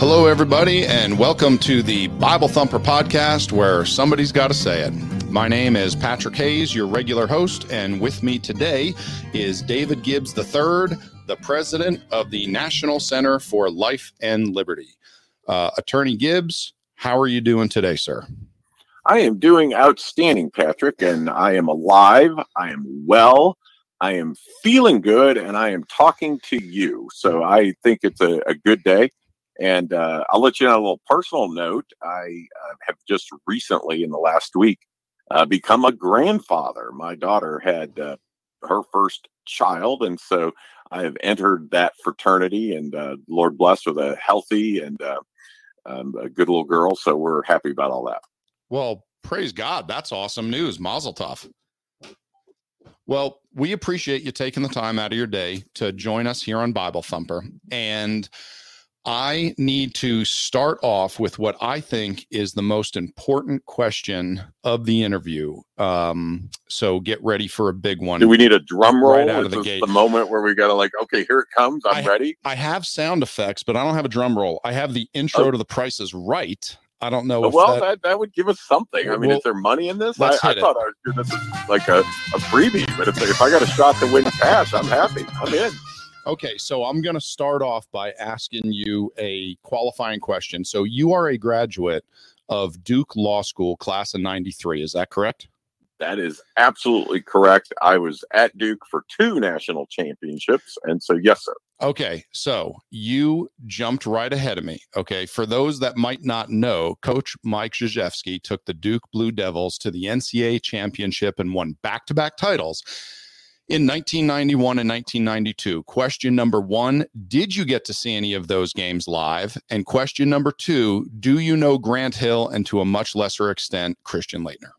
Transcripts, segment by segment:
Hello, everybody, and welcome to the Bible Thumper podcast where somebody's got to say it. My name is Patrick Hayes, your regular host, and with me today is David Gibbs III, the president of the National Center for Life and Liberty. Uh, Attorney Gibbs, how are you doing today, sir? I am doing outstanding, Patrick, and I am alive. I am well. I am feeling good, and I am talking to you. So I think it's a, a good day. And uh, I'll let you know a little personal note. I uh, have just recently, in the last week, uh, become a grandfather. My daughter had uh, her first child, and so I have entered that fraternity. And uh, Lord bless with a healthy and uh, um, a good little girl. So we're happy about all that. Well, praise God. That's awesome news. Mazel tov. Well, we appreciate you taking the time out of your day to join us here on Bible Thumper. And I need to start off with what I think is the most important question of the interview. Um, so get ready for a big one. Do we need a drum roll? Right out of the gate. The moment where we got to like, okay, here it comes. I'm I, ready. I have sound effects, but I don't have a drum roll. I have the intro oh. to the Price is Right. I don't know. well, that, that, that, would give us something. I mean, well, is there money in this? I, I thought I was, this is like a, a freebie, but if, if I got a shot to win cash, I'm happy. I'm in. Okay, so I'm going to start off by asking you a qualifying question. So you are a graduate of Duke Law School, class of 93. Is that correct? That is absolutely correct. I was at Duke for two national championships. And so, yes, sir. Okay. So you jumped right ahead of me. Okay. For those that might not know, Coach Mike Krzyzewski took the Duke Blue Devils to the NCAA championship and won back to back titles in 1991 and 1992. Question number one Did you get to see any of those games live? And question number two Do you know Grant Hill and to a much lesser extent, Christian Laettner?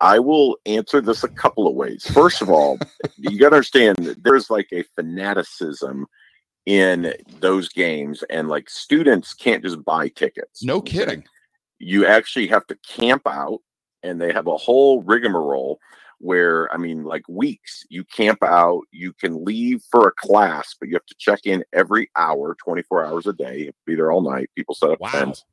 I will answer this a couple of ways. First of all, you got to understand there's like a fanaticism in those games, and like students can't just buy tickets. No kidding. You actually have to camp out, and they have a whole rigmarole where I mean, like weeks, you camp out, you can leave for a class, but you have to check in every hour, 24 hours a day, be there all night. People set up wow. tents.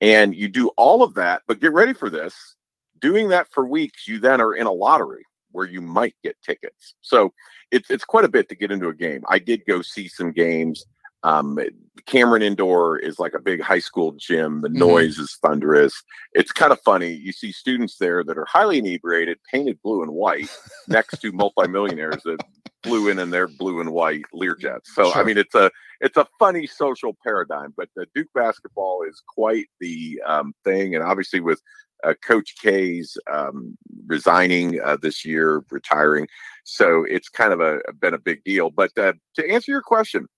And you do all of that, but get ready for this doing that for weeks, you then are in a lottery where you might get tickets. So it's it's quite a bit to get into a game. I did go see some games. Um, Cameron Indoor is like a big high school gym. The mm-hmm. noise is thunderous. It's kind of funny. You see students there that are highly inebriated, painted blue and white, next to multimillionaires that flew in in their blue and white Learjets. So sure. I mean, it's a it's a funny social paradigm. But the Duke basketball is quite the um, thing, and obviously with uh, Coach K's um, resigning uh, this year, retiring. So it's kind of a, been a big deal. But uh, to answer your question,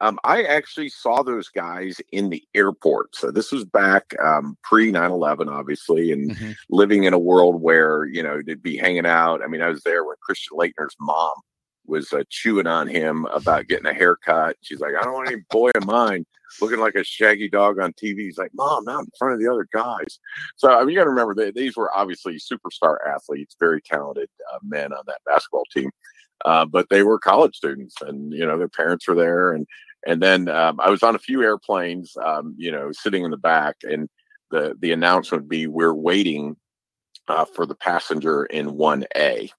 um, I actually saw those guys in the airport. So this was back um, pre 9 11, obviously, and mm-hmm. living in a world where, you know, they'd be hanging out. I mean, I was there when Christian Laettner's mom was uh, chewing on him about getting a haircut. She's like, I don't want any boy of mine looking like a shaggy dog on TV. He's like, Mom, not in front of the other guys. So I mean, you got to remember that these were obviously superstar athletes, very talented uh, men on that basketball team. Uh, but they were college students, and you know their parents were there, and and then um, I was on a few airplanes, um, you know, sitting in the back, and the the announcement would be we're waiting uh, for the passenger in one A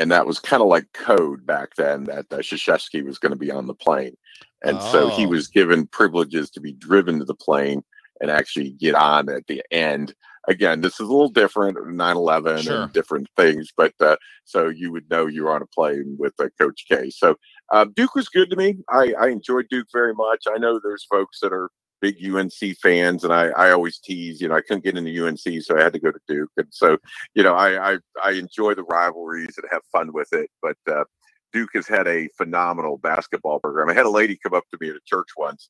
and that was kind of like code back then that uh, Krzyzewski was going to be on the plane, and oh. so he oh. was given privileges to be driven to the plane and actually get on at the end. Again, this is a little different, 9/11 sure. and different things, but uh, so you would know you were on a plane with uh, Coach K. So uh, Duke was good to me. I, I enjoyed Duke very much. I know there's folks that are big UNC fans, and I, I always tease, you know, I couldn't get into UNC, so I had to go to Duke, and so you know, I I, I enjoy the rivalries and have fun with it. But uh, Duke has had a phenomenal basketball program. I had a lady come up to me at a church once,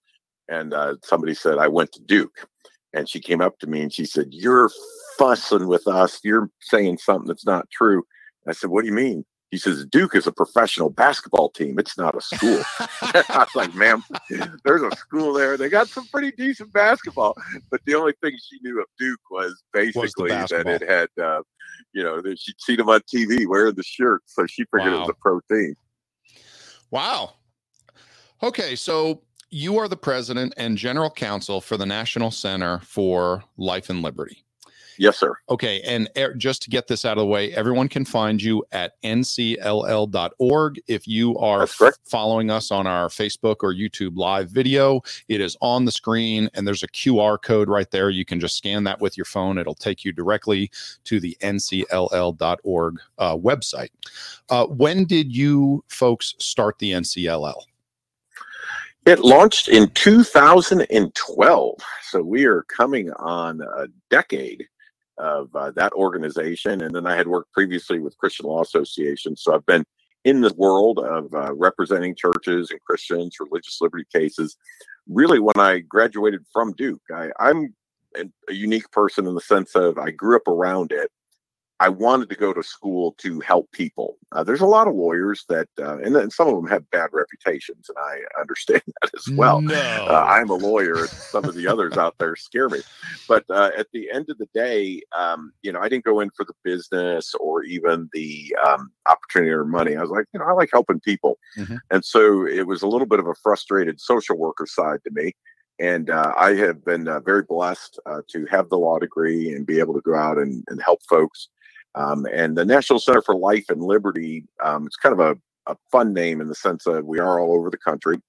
and uh, somebody said I went to Duke, and she came up to me and she said, "You're fussing with us. You're saying something that's not true." I said, "What do you mean?" He says Duke is a professional basketball team. It's not a school. I was like, ma'am, there's a school there. They got some pretty decent basketball. But the only thing she knew of Duke was basically was that it had, uh, you know, that she'd seen them on TV wearing the shirt. So she figured wow. it was a pro team. Wow. Okay. So you are the president and general counsel for the National Center for Life and Liberty. Yes, sir. Okay. And er, just to get this out of the way, everyone can find you at ncll.org. If you are f- following us on our Facebook or YouTube live video, it is on the screen and there's a QR code right there. You can just scan that with your phone, it'll take you directly to the ncll.org uh, website. Uh, when did you folks start the NCLL? It launched in 2012. So we are coming on a decade of uh, that organization. And then I had worked previously with Christian Law Association. So I've been in the world of uh, representing churches and Christians, religious liberty cases. Really, when I graduated from Duke, I, I'm a unique person in the sense of I grew up around it. I wanted to go to school to help people. Uh, there's a lot of lawyers that, uh, and, and, some of them have bad reputations, and I understand that as well. No. Uh, I'm a lawyer. Some of the others out there scare me. But uh, at the end of the day, um, you know, I didn't go in for the business or even the um, opportunity or money. I was like, you know, I like helping people, mm-hmm. and so it was a little bit of a frustrated social worker side to me. And uh, I have been uh, very blessed to have the law degree and be able to go out and, and help folks. Um, and the National Center for Life and Liberty, um, it's kind of a, a, fun name in the sense that we are all over the country.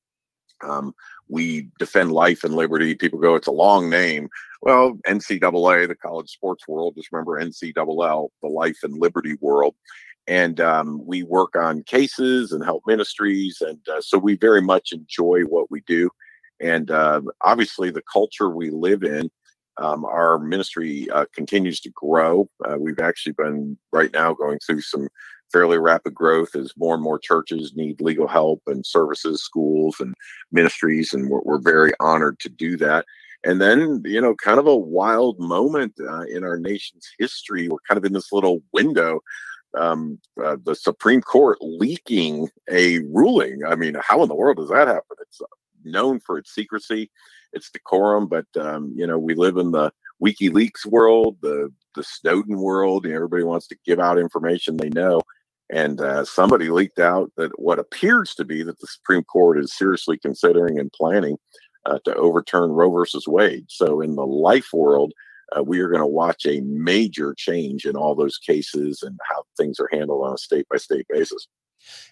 Um, we defend life and liberty. People go, it's a long name. Well, NCAA, the college sports world, just remember NCLL, the life and liberty world. And um, we work on cases and help ministries. And uh, so we very much enjoy what we do. And uh, obviously, the culture we live in um, our ministry uh, continues to grow. Uh, we've actually been right now going through some fairly rapid growth as more and more churches need legal help and services, schools and ministries, and we're, we're very honored to do that. And then, you know, kind of a wild moment uh, in our nation's history. We're kind of in this little window. Um, uh, the Supreme Court leaking a ruling. I mean, how in the world does that happen? It's known for its secrecy it's decorum. But um, you know, we live in the WikiLeaks world, the the Snowden world, everybody wants to give out information they know. And uh, somebody leaked out that what appears to be that the Supreme Court is seriously considering and planning uh, to overturn Roe versus Wade. So in the life world, uh, we are going to watch a major change in all those cases and how things are handled on a state by state basis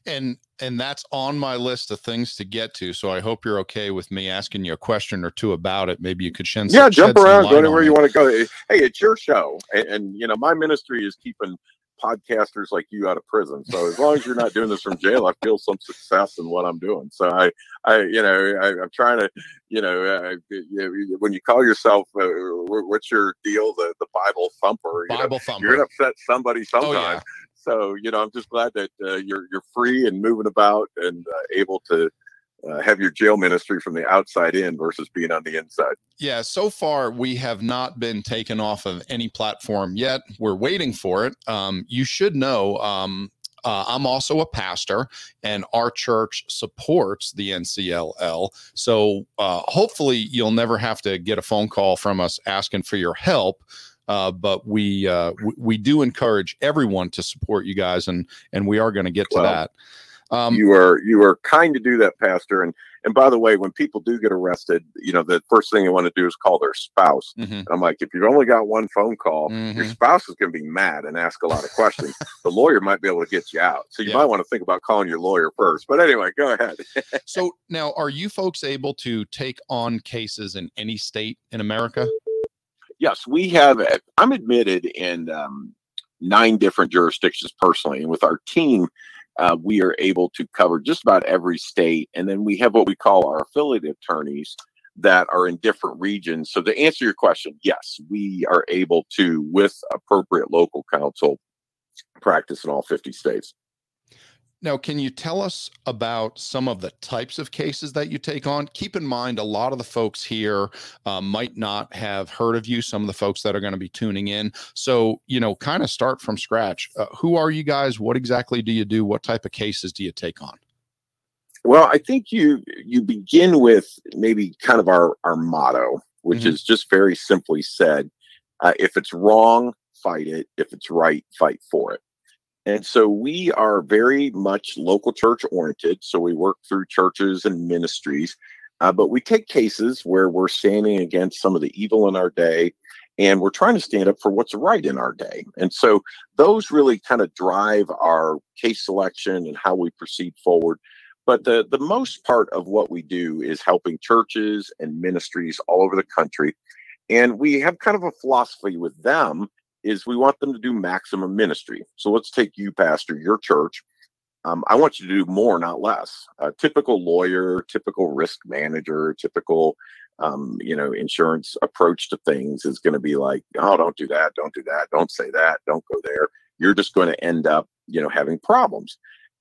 and and that's on my list of things to get to so i hope you're okay with me asking you a question or two about it. Maybe you could shed yeah jump around go anywhere you want to go. Hey it's your show and, and, you know my ministry is keeping podcasters like you out of prison so as long as you're not doing this from jail i feel some success in what i'm doing. So i i you know I, am trying to you know uh, you, when you call yourself uh, what's your deal the the bible thumper bible know, thumper. You're gonna upset somebody sometime oh, yeah. So you know, I'm just glad that uh, you're you're free and moving about and uh, able to uh, have your jail ministry from the outside in versus being on the inside. Yeah, so far we have not been taken off of any platform yet. We're waiting for it. Um, you should know. Um, uh, I'm also a pastor, and our church supports the NCLL. So uh, hopefully, you'll never have to get a phone call from us asking for your help. Uh, but we, uh, we, we do encourage everyone to support you guys, and and we are going to get to well, that. Um, you are you are kind to do that, Pastor. And and by the way, when people do get arrested, you know the first thing they want to do is call their spouse. Mm-hmm. I'm like, if you've only got one phone call, mm-hmm. your spouse is going to be mad and ask a lot of questions. the lawyer might be able to get you out, so you yeah. might want to think about calling your lawyer first. But anyway, go ahead. so now, are you folks able to take on cases in any state in America? Yes, we have. I'm admitted in um, nine different jurisdictions personally, and with our team, uh, we are able to cover just about every state. And then we have what we call our affiliate attorneys that are in different regions. So to answer your question, yes, we are able to, with appropriate local counsel, practice in all 50 states. Now, can you tell us about some of the types of cases that you take on? Keep in mind, a lot of the folks here uh, might not have heard of you, some of the folks that are going to be tuning in. So, you know, kind of start from scratch. Uh, who are you guys? What exactly do you do? What type of cases do you take on? Well, I think you you begin with maybe kind of our our motto, which mm-hmm. is just very simply said: uh, if it's wrong, fight it. If it's right, fight for it. And so we are very much local church oriented. So we work through churches and ministries. Uh, but we take cases where we're standing against some of the evil in our day and we're trying to stand up for what's right in our day. And so those really kind of drive our case selection and how we proceed forward. But the, the most part of what we do is helping churches and ministries all over the country. And we have kind of a philosophy with them is we want them to do maximum ministry. So let's take you, Pastor, your church. Um, I want you to do more, not less. A typical lawyer, typical risk manager, typical um, you know, insurance approach to things is going to be like, oh, don't do that, don't do that, don't say that, don't go there. You're just going to end up, you know, having problems.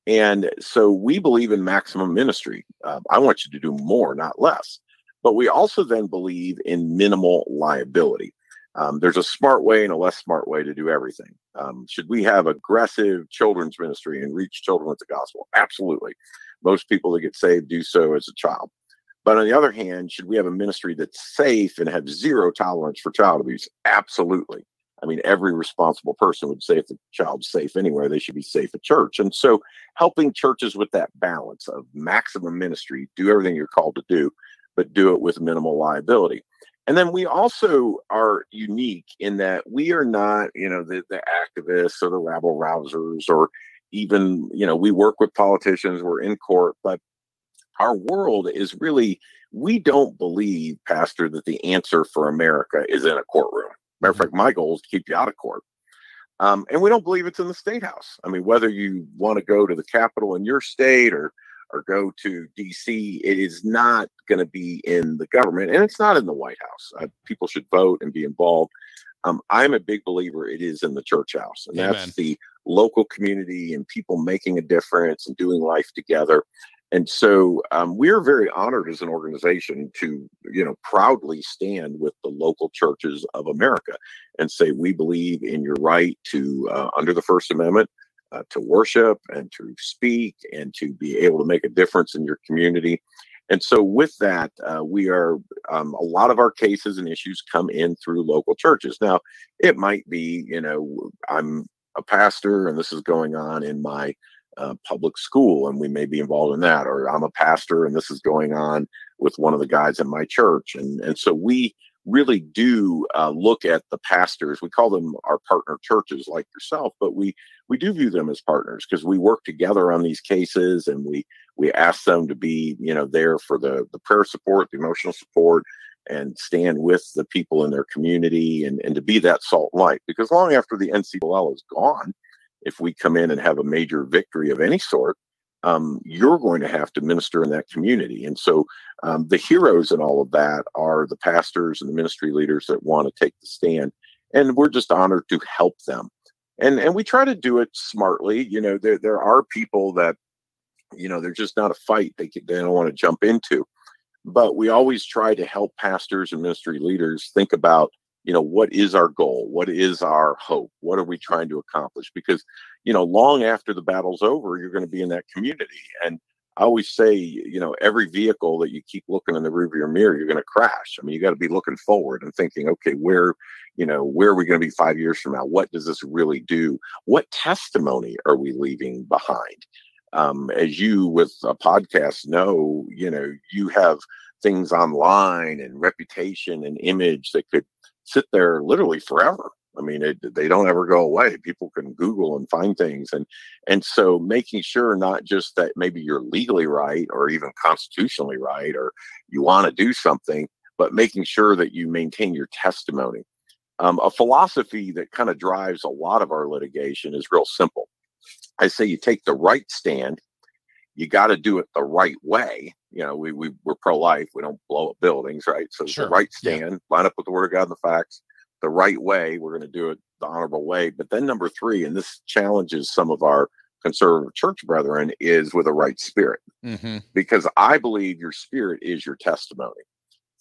And so we believe in maximum ministry. Uh, I want you to do more, not less. But we also then believe in minimal liability. Um, there's a smart way and a less smart way to do everything. Um, should we have aggressive children's ministry and reach children with the gospel? Absolutely. Most people that get saved do so as a child. But on the other hand, should we have a ministry that's safe and have zero tolerance for child abuse? Absolutely. I mean, every responsible person would say if the child's safe anywhere, they should be safe at church. And so, helping churches with that balance of maximum ministry, do everything you're called to do, but do it with minimal liability. And then we also are unique in that we are not, you know, the, the activists or the rabble rousers, or even, you know, we work with politicians, we're in court, but our world is really we don't believe pastor that the answer for america is in a courtroom. Matter of mm-hmm. fact my goal is to keep you out of court. Um, and we don't believe it's in the state house. I mean whether you want to go to the capitol in your state or or go to dc it is not going to be in the government and it's not in the white house. Uh, people should vote and be involved. Um, i'm a big believer it is in the church house and Amen. that's the local community and people making a difference and doing life together. And so um, we're very honored as an organization to, you know, proudly stand with the local churches of America and say we believe in your right to, uh, under the First Amendment, uh, to worship and to speak and to be able to make a difference in your community. And so, with that, uh, we are um, a lot of our cases and issues come in through local churches. Now, it might be, you know, I'm a pastor and this is going on in my uh, public school and we may be involved in that or i'm a pastor and this is going on with one of the guys in my church and and so we really do uh, look at the pastors we call them our partner churches like yourself but we we do view them as partners because we work together on these cases and we we ask them to be you know there for the the prayer support the emotional support and stand with the people in their community and, and to be that salt light because long after the ncll is gone if we come in and have a major victory of any sort, um, you're going to have to minister in that community. And so um, the heroes in all of that are the pastors and the ministry leaders that want to take the stand. And we're just honored to help them. And, and we try to do it smartly. You know, there, there are people that, you know, they're just not a fight they, they don't want to jump into. But we always try to help pastors and ministry leaders think about you know what is our goal what is our hope what are we trying to accomplish because you know long after the battle's over you're going to be in that community and i always say you know every vehicle that you keep looking in the rearview mirror you're going to crash. I mean you got to be looking forward and thinking okay where you know where are we going to be five years from now? What does this really do? What testimony are we leaving behind? Um, as you with a podcast know you know you have things online and reputation and image that could sit there literally forever. I mean, it, they don't ever go away. People can Google and find things, and and so making sure not just that maybe you're legally right or even constitutionally right or you want to do something, but making sure that you maintain your testimony. Um, a philosophy that kind of drives a lot of our litigation is real simple. I say you take the right stand, you got to do it the right way. You know, we, we we're pro life. We don't blow up buildings, right? So sure. the right stand, yeah. line up with the word of God and the facts, the right way. We're going to do it the honorable way. But then number three, and this challenges some of our conservative church brethren, is with a right spirit, mm-hmm. because I believe your spirit is your testimony.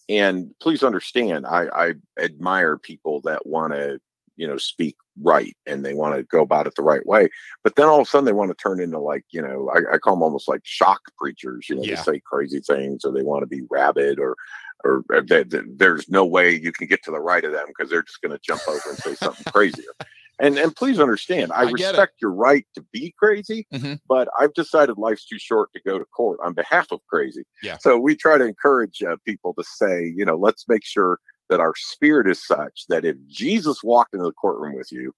And please understand, I, I admire people that want to you know speak right and they want to go about it the right way but then all of a sudden they want to turn into like you know i, I call them almost like shock preachers you know yeah. they say crazy things or they want to be rabid or or they, they, there's no way you can get to the right of them because they're just going to jump over and say something crazier And and please understand, I, I respect your right to be crazy, Mhm. but I've decided life's too short to go to court on behalf of crazy. Yeah. So we try to encourage uh, people to say, you know, let's make sure that our spirit is such that if Jesus walked into the courtroom with you,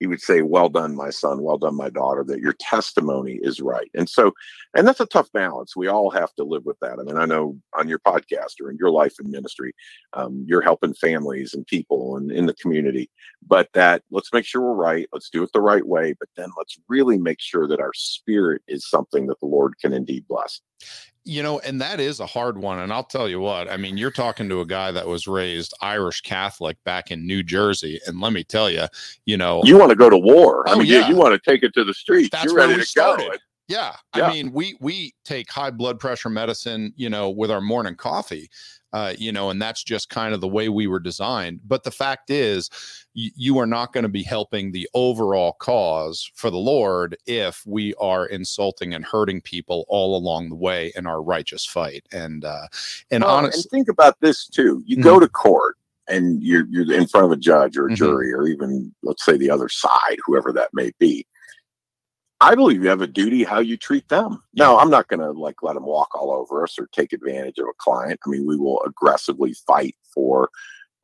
he would say, Well done, my son, well done, my daughter, that your testimony is right. And so, and that's a tough balance. We all have to live with that. I mean, I know on your podcast or in your life and ministry, um, you're helping families and people and in the community, but that let's make sure we're right. Let's do it the right way. But then let's really make sure that our spirit is something that the Lord can indeed bless. You know, and that is a hard one. And I'll tell you what, I mean, you're talking to a guy that was raised Irish Catholic back in New Jersey. And let me tell you, you know, You want to go to war. Oh, I Oh, mean, you- yeah. you, want to take it to the streets. That's you're ready to go. Yeah, Yeah. I mean, we we take high blood pressure medicine, you know, with our morning coffee. Uh, you know, and that's just kind of the way we were designed. But the fact is, y- you are not going to be helping the overall cause for the Lord if we are insulting and hurting people all along the way in our righteous fight. And uh, and Well, honestly, and think about this too. You go to court and you're you're in front of a judge or a Mhm. jury or even let's say the other side, whoever that may be. I believe you have a duty how you treat them. No, I'm not going to like let them walk all over us or take advantage of a client. I mean, we will aggressively fight for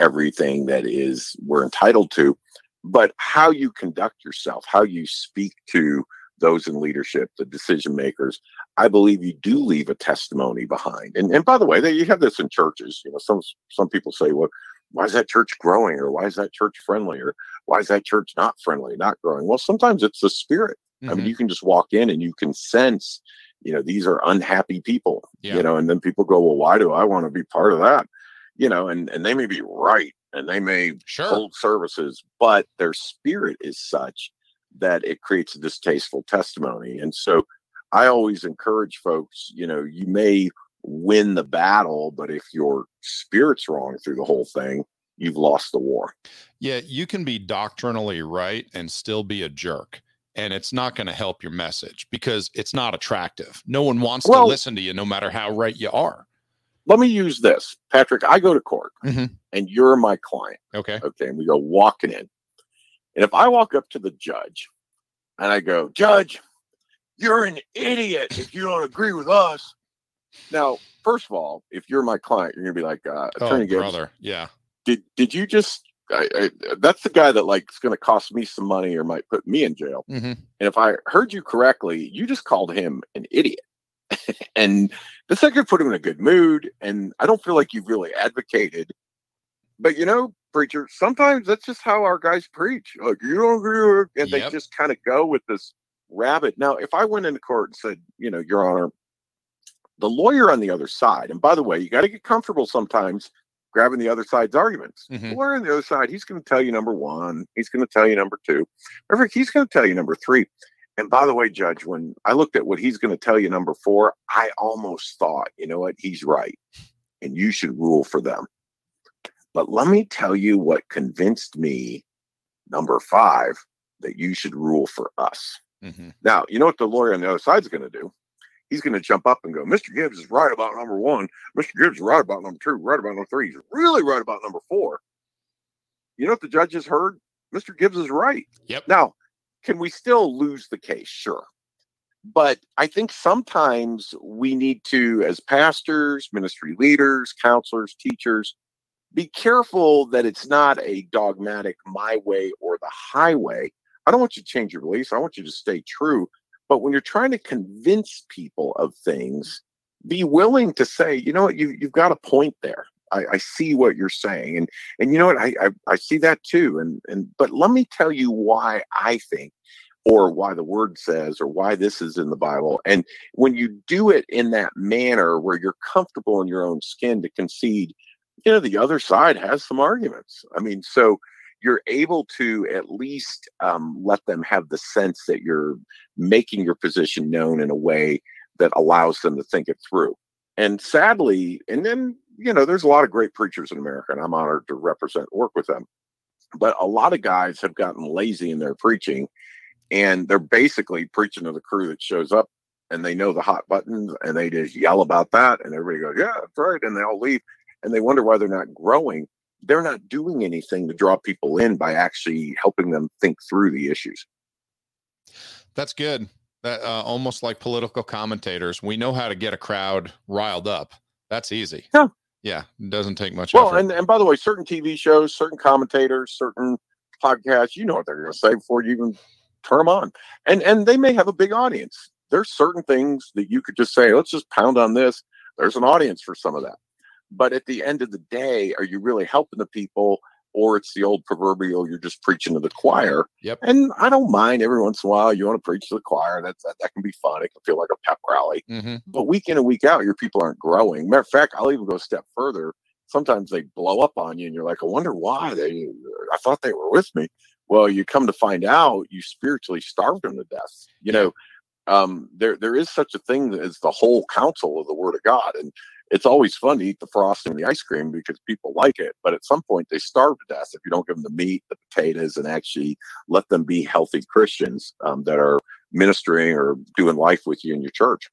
everything that is we're entitled to, but how you conduct yourself, how you speak to those in leadership, the decision makers, I believe you do leave a testimony behind. And and by the way, they, you have this in churches. You know, some some people say, well, why is that church growing, or why is that church friendly, or why is that church not friendly, not growing? Well, sometimes it's the spirit. I Mhm. mean, you can just walk in and you can sense, you know, these are unhappy people. Yeah. You know, and then people go, well, why do I want to be part of that? You know, and and they may be right, and they may sure. hold services, but their spirit is such that it creates a distasteful testimony. And so I always encourage folks, you know, you may win the battle, but if your spirit's wrong through the whole thing, you've lost the war. Yeah, you can be doctrinally right and still be a jerk. And it's not going to help your message because it's not attractive. No one wants Well- to listen to you no matter how right you are. Let me use this. Patrick, I go to court Mhm. and you're my client. Okay. Okay. And we go walking in. And if I walk up to the judge and I go, Judge, you're an idiot if you don't agree with us. Now, first of all, if you're my client, you're gonna be like, uh, Attorney Oh, Gibbs, brother. Yeah. did did you just? I, I, that's the guy that like is going to cost me some money or might put me in jail. hmm And if I heard you correctly, you just called him an idiot. and this to put him in a good mood. And I don't feel like you've really advocated. But you know, preacher, sometimes that's just how our guys preach. Like you don't agree, with, and Yep. they just kind of go with this rabbit. Now, if I went into court and said, you know, Your Honor, the lawyer on the other side, and by the way, you got to get comfortable sometimes grabbing the other side's arguments. Mhm. The lawyer on the other side, he's going to tell you number one, he's going to tell you number two, or he's going to tell you number three. And by the way, Judge, when I looked at what he's going to tell you number four, I almost thought, you know what, he's right, and you should rule for them. But let me tell you what convinced me, number five, that you should rule for us. hmm Now, you know what the lawyer on the other side's going to do? He's going to jump up and go, Mr. Gibbs is right about number one. Mr. Gibbs is right about number two, right about number three. He's really right about number four. You know what the judges heard? Mr. Gibbs is right. Yep. Now, can we still lose the case? Sure. But I think sometimes we need to, as pastors, ministry leaders, counselors, teachers, be careful that it's not a dogmatic my way or the highway. I don't want you to change your beliefs. I want you to stay true. But when you're trying to convince people of things, be willing to say, you know what, you, you've got a point there. I, I see what you're saying. And and you know what, I, I I see that too. And and but let me tell you why I think or why the word says or why this is in the Bible. And when you do it in that manner where you're comfortable in your own skin to concede, you know, the other side has some arguments. I mean, so you're able to at least um, let them have the sense that you're making your position known in a way that allows them to think it through. And sadly, and then, you know, there's a lot of great preachers in America, and I'm honored to represent, work with them. But a lot of guys have gotten lazy in their preaching, and they're basically preaching to the crew that shows up and they know the hot buttons and they just yell about that, and everybody goes, Yeah, that's right. And they all leave and they wonder why they're not growing they're not doing anything to draw people in by actually helping them think through the issues. That's good. That uh, almost like political commentators. We know how to get a crowd riled up. That's easy. Yeah. Yeah. It doesn't take much. Well, effort. and, and by the way, certain TV shows, certain commentators, certain podcasts, you know what they're going to say before you even turn them on. And and they may have a big audience. There's certain things that you could just say, let's just pound on this. There's an audience for some of that. But at the end of the day, are you really helping the people? Or it's the old proverbial, you're just preaching to the choir. Yep. And I don't mind every once in a while you want to preach to the choir. That's that, that can be fun. It can feel like a pep rally. hmm But week in and week out, your people aren't growing. Matter of fact, I'll even go a step further. Sometimes they blow up on you, and you're like, I wonder why. They, I thought they were with me. Well, you come to find out, you spiritually starved them to death. You know, um, there there is such a thing as the whole counsel of the Word of God, and it's always fun to eat the frosting and the ice cream because people like it. But at some point, they starve to death if you don't give them the meat, the potatoes, and actually let them be healthy Christians um, that are ministering or doing life with you in your church.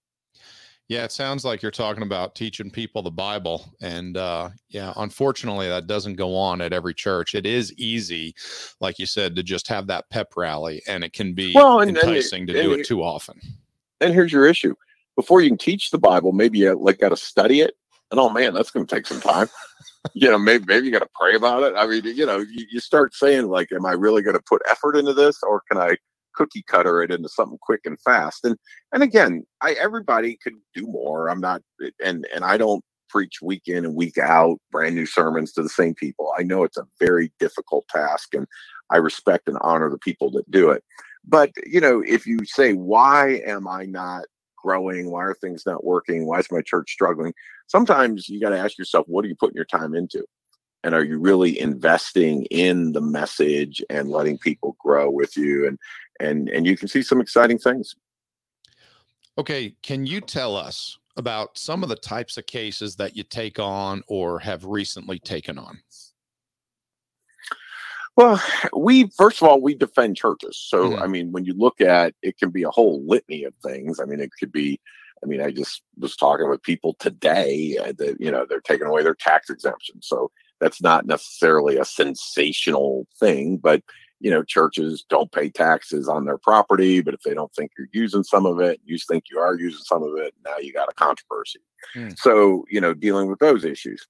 Yeah, it sounds like you're talking about teaching people the Bible. And uh, yeah, unfortunately, that doesn't go on at every church. It is easy, like you said, to just have that pep rally, and it can be Well, and- and it- enticing to do and it- too often. And here's your issue: before you can teach the Bible, maybe you like got to study it. And oh man, that's going to take some time. you know, maybe maybe you got to pray about it. I mean, you know, you, you start saying like, "Am I really going to put effort into this, or can I cookie cutter it into something quick and fast?" And and again, I everybody could do more. I'm not, and and I don't preach week in and week out brand new sermons to the same people. I know it's a very difficult task, and I respect and honor the people that do it. But you know, if you say, "Why am I not growing? Why are things not working? Why is my church struggling?" Sometimes you got to ask yourself, "What are you putting your time into?" And are you really investing in the message and letting people grow with you? And and and you can see some exciting things. Okay, can you tell us about some of the types of cases that you take on or have recently taken on? Well, we first of all we defend churches. So Mhm. I mean, when you look at it, can be a whole litany of things. I mean, it could be. I mean, I just was talking with people today uh, that you know they're taking away their tax exemption. So that's not necessarily a sensational thing, but you know, churches don't pay taxes on their property. But if they don't think you're using some of it, you think you are using some of it. Now you got a controversy. Hmm. So you know, dealing with those issues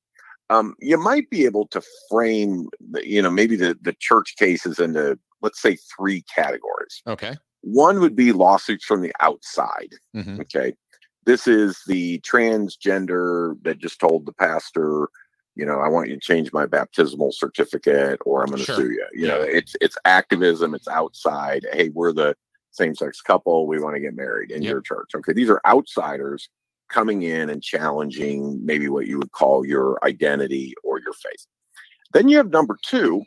um, you might be able to frame, the, you know, maybe the, the church cases into, let's say, three categories. Okay. One would be lawsuits from the outside. hmm Okay. This is the transgender that just told the pastor, you know, I want you to change my baptismal certificate or I'm going to Sure. sue you. You know, it's it's activism, it's outside. Hey, we're the same sex couple, we want to get married in Yep. your church. Okay. These are outsiders coming in and challenging maybe what you would call your identity or your faith. Then you have number two,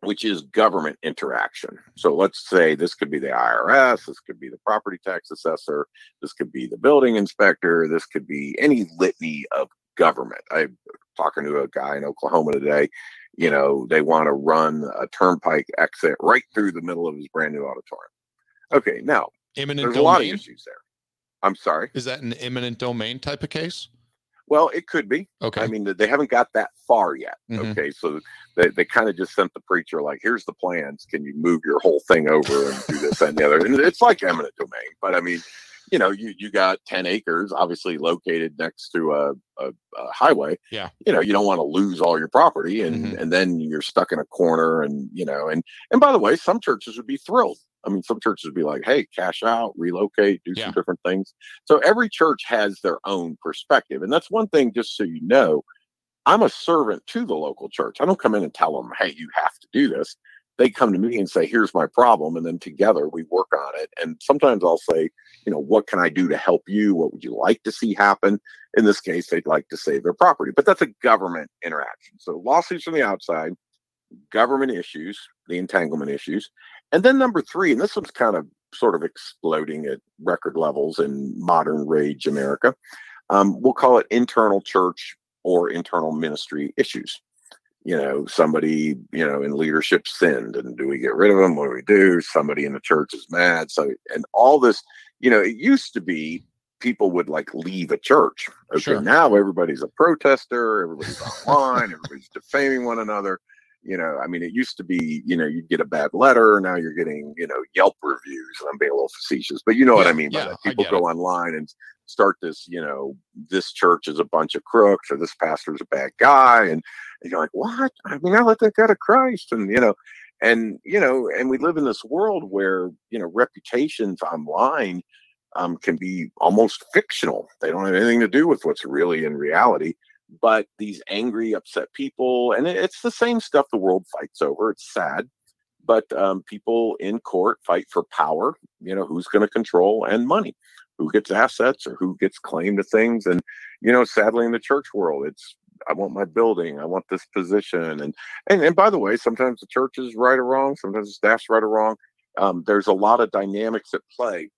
which is government interaction. So let's say this could be the IRS, this could be the property tax assessor, this could be the building inspector, this could be any litany of government. I'm talking to a guy in Oklahoma today. You know, they want to run a turnpike exit right through the middle of his brand new auditorium. Okay, now Imminent there's a lot of issues there. I'm sorry. Is that an eminent domain type of case? Well, it could be. Okay. I mean, they haven't got that far yet. Mhm. Okay, so they, they kind of just sent the preacher like, "Here's the plans. Can you move your whole thing over and do this and the other?" And it's like eminent domain. But I mean, you know, you you got ten acres, obviously located next to a, a, a highway. Yeah. You know, you don't want to lose all your property, and Mhm. and then you're stuck in a corner, and you know, and and by the way, some churches would be thrilled. I mean, some churches would be like, "Hey, cash out, relocate, do Yeah. some different things." So every church has their own perspective. And that's one thing, just so you know, I'm a servant to the local church. I don't come in and tell them, hey, you have to do this. They come to me and say, here's my problem. And then together we work on it. And sometimes I'll say, you know, what can I do to help you? What would you like to see happen? In this case, they'd like to save their property, but that's a government interaction. So lawsuits from the outside, government issues, the entanglement issues. And then number three, and this one's kind of sort of exploding at record levels in modern rage America. Um, we'll call it internal church or internal ministry issues. You know, somebody, you know, in leadership sinned, and do we get rid of them? What do we do? Somebody in the church is mad. So, and all this, you know, it used to be people would like leave a church. Okay, Sure. now everybody's a protester, everybody's online, everybody's defaming one another. You know, I mean, it used to be, you know, you'd get a bad letter. Now you're getting, you know, Yelp reviews. And I'm being a little facetious, but you know what I mean by yeah, that. People go online and start this, you know, this church is a bunch of crooks or this pastor's a bad guy. And, and you're like, what? I mean, I let that guy to Christ. And, you know, and, you know, and we live in this world where, you know, reputations online um, can be almost fictional. They don't have anything to do with what's really in reality. But these angry, upset people, and it- it's the same stuff the world fights over. It's sad, but um, people in court fight for power. You know, who's going to control and money, who gets assets or who gets claim to things. And you know, sadly, in the church world, it's I want my building, I want this position, and and and by the way, sometimes the church is right or wrong, sometimes the staff's right or wrong. Um, there's a lot of dynamics at play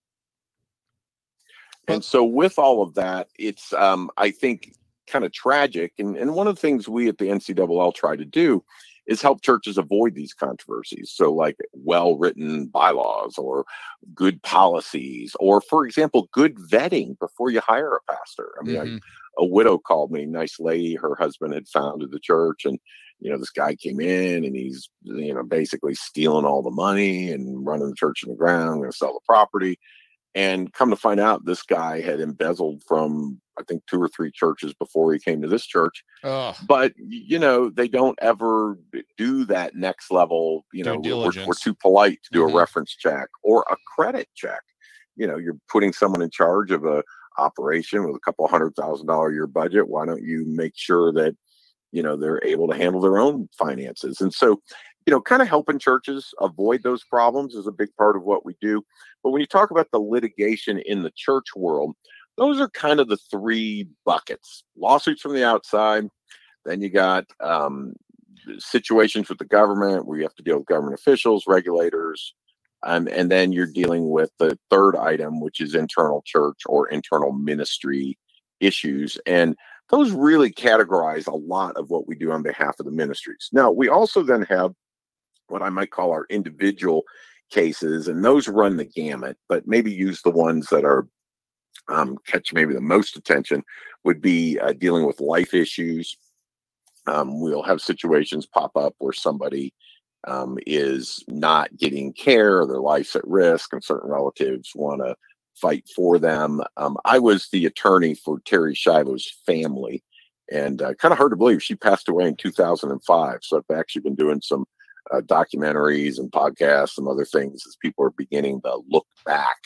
and so with all of that, it's um, I think kind of tragic. And and one of the things we at the NCAA try to do is help churches avoid these controversies. So like well written bylaws or good policies, or for example, good vetting before you hire a pastor. I mean, I- Mhm. a widow called me, nice lady. Her husband had founded the church, and you know this guy came in and he's you know basically stealing all the money and running the church in the ground, going to sell the property. And come to find out, this guy had embezzled from I think two or three churches before he came to this church. Ugh. But you know they don't ever do that next level. You Due know we're, we're, too polite to do Mhm. a reference check or a credit check. You know you're putting someone in charge of a operation with a couple hundred thousand dollar a year budget why don't you make sure that you know they're able to handle their own finances and so you know kind of helping churches avoid those problems is a big part of what we do but when you talk about the litigation in the church world those are kind of the three buckets lawsuits from the outside then you got um, situations with the government where you have to deal with government officials regulators um, and then you're dealing with the third item, which is internal church or internal ministry issues. And those really categorize a lot of what we do on behalf of the ministries. Now, we also then have what I might call our individual cases, and those run the gamut, but maybe use the ones that are um, catch maybe the most attention would be uh, dealing with life issues. Um, we'll have situations pop up where somebody um, is not getting care, their life's at risk, and certain relatives want to fight for them. Um, I was the attorney for Terri Schiavo's family, and uh, kind of hard to believe she passed away in 2005. So I've actually been doing some uh, documentaries and podcasts and other things as people are beginning to look back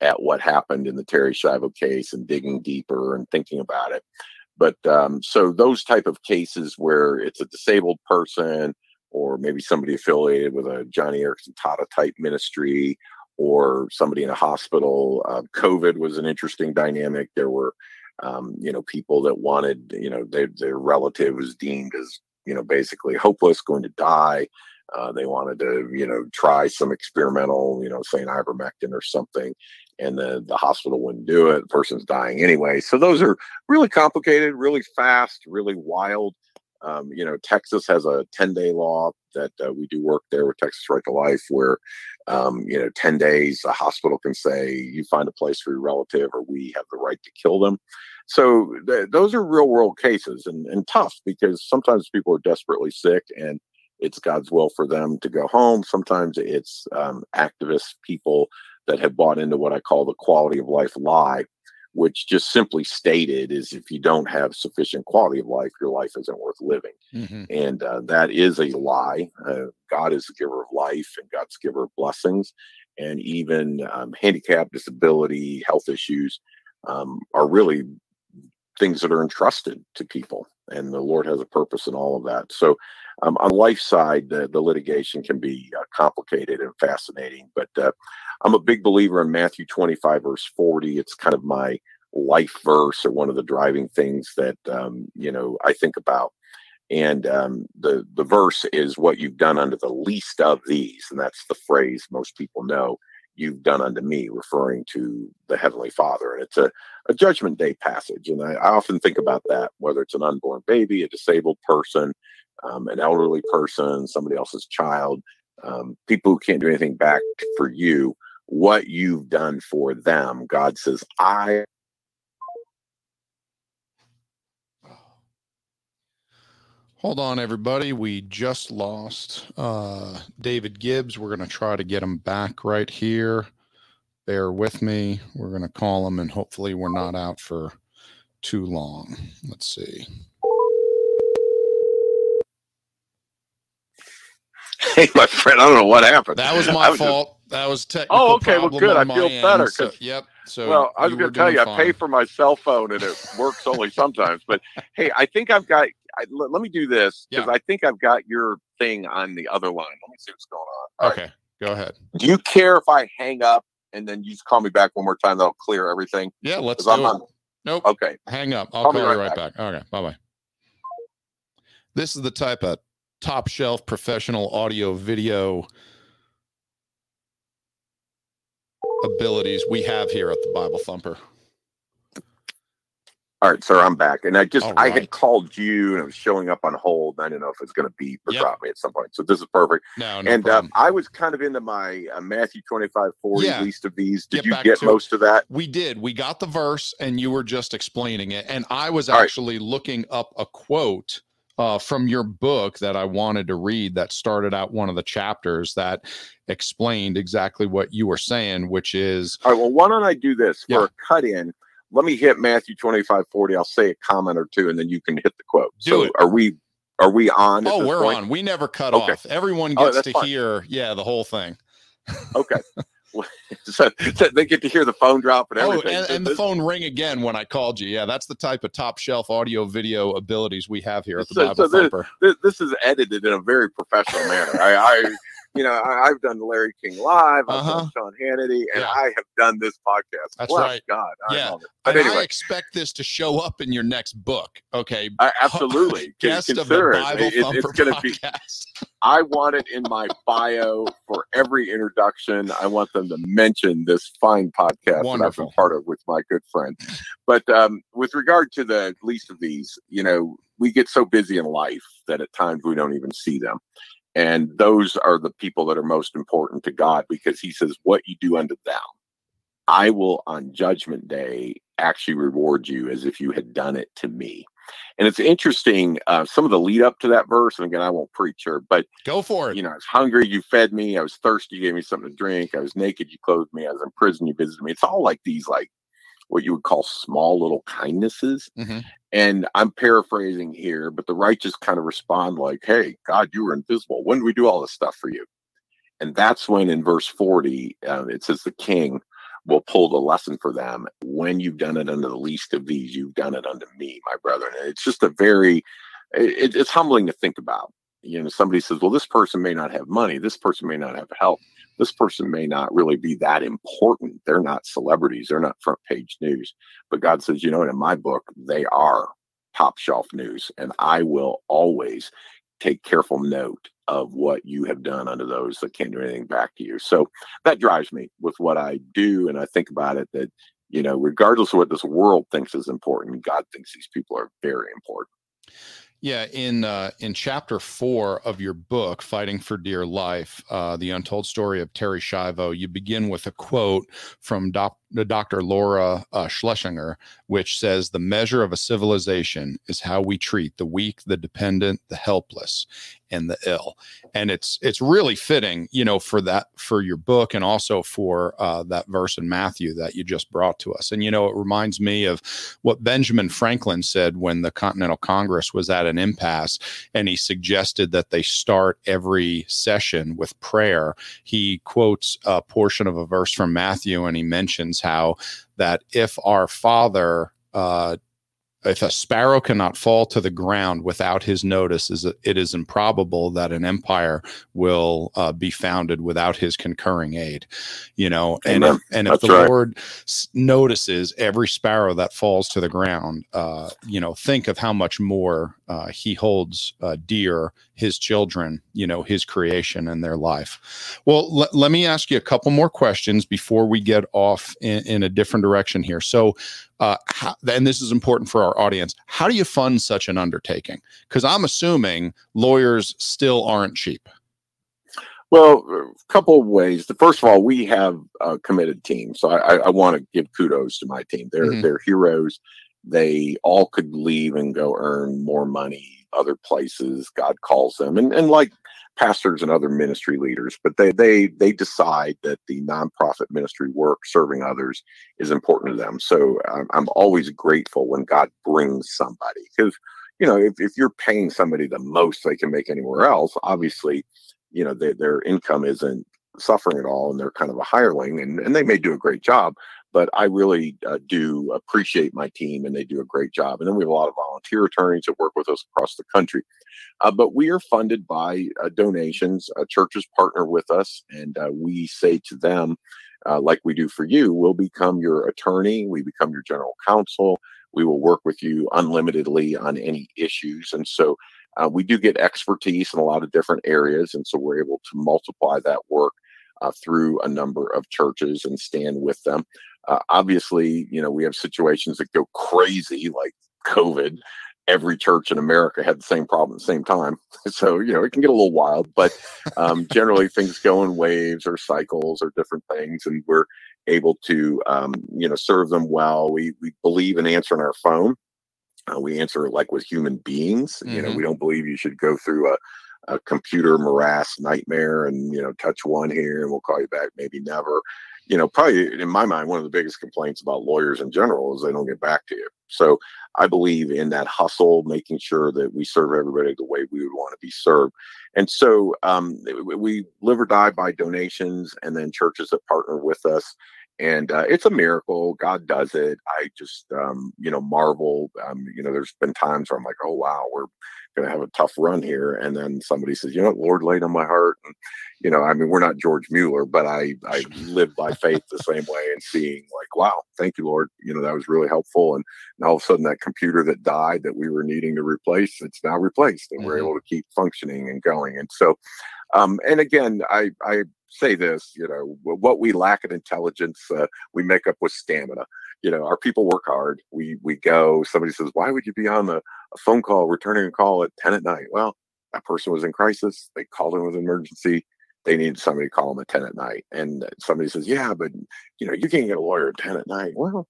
at what happened in the Terri Schiavo case and digging deeper and thinking about it. But um, so those type of cases where it's a disabled person or maybe somebody affiliated with a Joni Eareckson Tada type ministry or somebody in a hospital. Uh, COVID was an interesting dynamic. There were, um, you know, people that wanted, you know, their, their relative was deemed as, you know, basically hopeless, going to die. Uh, they wanted to, you know, try some experimental, you know, saying ivermectin or something, and the the hospital wouldn't do it. The person's dying anyway. So those are really complicated, really fast, really wild. Um, you know, Texas has a 10 day law that uh, we do work there with Texas Right to Life, where, um, you know, 10 days a hospital can say, you find a place for your relative or we have the right to kill them. So th- those are real world cases and, and tough because sometimes people are desperately sick and it's God's will for them to go home. Sometimes it's um, activist people that have bought into what I call the quality of life lie which just simply stated is if you don't have sufficient quality of life, your life isn't worth living. Mhm. And uh, that is a lie. Uh, God is the giver of life and God's giver of blessings. And even um, handicap, disability, health issues um, are really things that are entrusted to people. And the Lord has a purpose in all of that. So, um, on life side, the, the litigation can be uh, complicated and fascinating. But uh, I'm a big believer in Matthew 25, verse 40. It's kind of my life verse or one of the driving things that um, you know I think about. And um, the the verse is what you've done unto the least of these, and that's the phrase most people know. You've done unto me, referring to the Heavenly Father, and it's a, a Judgment Day passage. And I, I often think about that, whether it's an unborn baby, a disabled person, um, an elderly person, somebody else's child, um, people who can't do anything back for you, what you've done for them. God says, I Hold on, everybody. We just lost uh, David Gibbs. We're going to try to get him back right here. Bear with me. We're going to call him, and hopefully, we're not out for too long. Let's see. Hey, my friend, I don't know what happened. That was my was fault. Just... That was technical. Oh, okay. Well, good. I feel better. So, yep. So well, I was going to tell you, fine. I pay for my cell phone, and it works only sometimes. But hey, I think I've got. I, let, let, me do this because yeah. I think I've got your thing on the other line. Let me see what's going on. All okay, right. go ahead. Do you care if I hang up and then you just call me back one more time? That'll clear everything. Yeah, let's do I'm it. On... Nope. Okay. Hang up. I'll call, call you right, right back. back. Okay. Bye bye. This is the type of top shelf professional audio video abilities we have here at the Bible Thumper. All right, sir, I'm back. And I just right. I had called you and I was showing up on hold. I didn't know if it's going to beep or yep. drop me at some point. So this is perfect. No, no and um, I was kind of into my uh, Matthew 25, 40 yeah. least of these. Did get you get most it. of that? We did. We got the verse and you were just explaining it. And I was All actually right. looking up a quote uh, from your book that I wanted to read that started out one of the chapters that explained exactly what you were saying, which is. All right. Well, why don't I do this for yeah. a cut in? Let me hit Matthew 25, 40. I'll say a comment or two and then you can hit the quote. Do so it. are we are we on? Oh, we're point? on. We never cut okay. off. Everyone gets oh, to fine. hear, yeah, the whole thing. okay. so, so, they get to hear the phone drop and oh, everything. Oh, and, and the phone ring again when I called you. Yeah, that's the type of top shelf audio video abilities we have here at the so, Bible so. This, this, is edited in a very professional manner. I, I you know, I, have done Larry King Live, I've uh-huh. done Sean Hannity, and yeah. I have done this podcast. That's Bless right. God, I yeah. But and anyway, I expect this to show up in your next book. Okay, I, absolutely. Guest of the Bible it, it, it's going to be. I want it in my bio for every introduction. I want them to mention this fine podcast Wonderful. that I've been part of with my good friend. But um, with regard to the least of these, you know, we get so busy in life that at times we don't even see them. And those are the people that are most important to God because he says, What you do unto them, I will on judgment day actually reward you as if you had done it to me. And it's interesting, uh, some of the lead up to that verse, and again, I won't preach her, but go for it. You know, I was hungry, you fed me. I was thirsty, you gave me something to drink. I was naked, you clothed me. I was in prison, you visited me. It's all like these, like what you would call small little kindnesses. Mm-hmm. And I'm paraphrasing here, but the righteous kind of respond like, Hey, God, you were invisible. When do we do all this stuff for you? And that's when in verse 40, uh, it says, The king will pull the lesson for them. When you've done it unto the least of these, you've done it unto me, my brethren. And it's just a very, it, it's humbling to think about. You know, somebody says, Well, this person may not have money, this person may not have help this person may not really be that important. They're not celebrities. They're not front page news. But God says, you know, in my book, they are top shelf news. And I will always take careful note of what you have done under those that can't do anything back to you. So that drives me with what I do. And I think about it that, you know, regardless of what this world thinks is important, God thinks these people are very important. Yeah, in uh, in chapter four of your book, "Fighting for Dear Life," uh, the untold story of Terri Schiavo, you begin with a quote from doc- Dr. Laura uh, Schlesinger, which says, "The measure of a civilization is how we treat the weak, the dependent, the helpless, and the ill." And it's it's really fitting, you know, for that for your book and also for uh, that verse in Matthew that you just brought to us. And you know, it reminds me of what Benjamin Franklin said when the Continental Congress was at an impasse, and he suggested that they start every session with prayer. He quotes a portion of a verse from Matthew, and he mentions how that if our Father uh, if a sparrow cannot fall to the ground without his notice, is it is improbable that an empire will uh, be founded without his concurring aid. You know, and if, and if the right. Lord notices every sparrow that falls to the ground, uh, you know, think of how much more uh, He holds uh, dear His children. You know, His creation and their life. Well, l- let me ask you a couple more questions before we get off in, in a different direction here. So uh, how, and this is important for our audience. How do you fund such an undertaking? Because I'm assuming lawyers still aren't cheap. Well, a couple of ways. The first of all, we have a committed team, so I, I want to give kudos to my team. They're mm-hmm. they're heroes. They all could leave and go earn more money other places. God calls them, and and like pastors and other ministry leaders, but they they they decide that the nonprofit ministry work serving others is important to them. So I'm, I'm always grateful when God brings somebody because you know if, if you're paying somebody the most they can make anywhere else, obviously you know they, their income isn't suffering at all and they're kind of a hireling and, and they may do a great job but I really uh, do appreciate my team and they do a great job. And then we have a lot of volunteer attorneys that work with us across the country. Uh, but we are funded by uh, donations. Uh, churches partner with us, and uh, we say to them, uh, like we do for you, we'll become your attorney, we become your general counsel, we will work with you unlimitedly on any issues. And so we do get expertise in a lot of different areas. And so we're able to multiply that work. Uh, through a number of churches and stand with them. Uh, obviously, you know, we have situations that go crazy like COVID. Every church in America had the same problem at the same time. So, you know, it can get a little wild, but um, generally things go in waves or cycles or different things. And we're able to, um, you know, serve them well. We, we believe in answering our phone. Uh, we answer like with human beings. Mm-hmm. You know, mm-hmm. we don't believe you should go through a, a computer morass nightmare and, you know, touch one here and we'll call you back, maybe never you know, probably in my mind, one of the biggest complaints about lawyers in general is they don't get back to you. So I believe in that hustle, making sure that we serve everybody the way we would want to be served. And so um, we live or die by donations and then churches that partner with us. And uh, it's a miracle. God does it. I just, um, you know, marvel. Um, you know, there's been times where I'm like, oh, wow, we're going to have a tough run here. And then somebody says, you know, Lord laid on my heart. And, you know, I mean, we're not George Mueller, but I, I live by faith the same way and seeing like, wow, thank you, Lord. You know, that was really helpful. And, and all of a sudden that computer that died that we were needing to replace, it's now replaced and mm-hmm. we're able to keep functioning and going. And so, um, and again, I, I say this, you know, what we lack in intelligence, uh, we make up with stamina you know, our people work hard. We we go. Somebody says, "Why would you be on a, a phone call, returning a call at ten at night?" Well, that person was in crisis. They called in with an emergency. They needed somebody to call them at ten at night. And somebody says, "Yeah, but you know, you can't get a lawyer at ten at night." Well,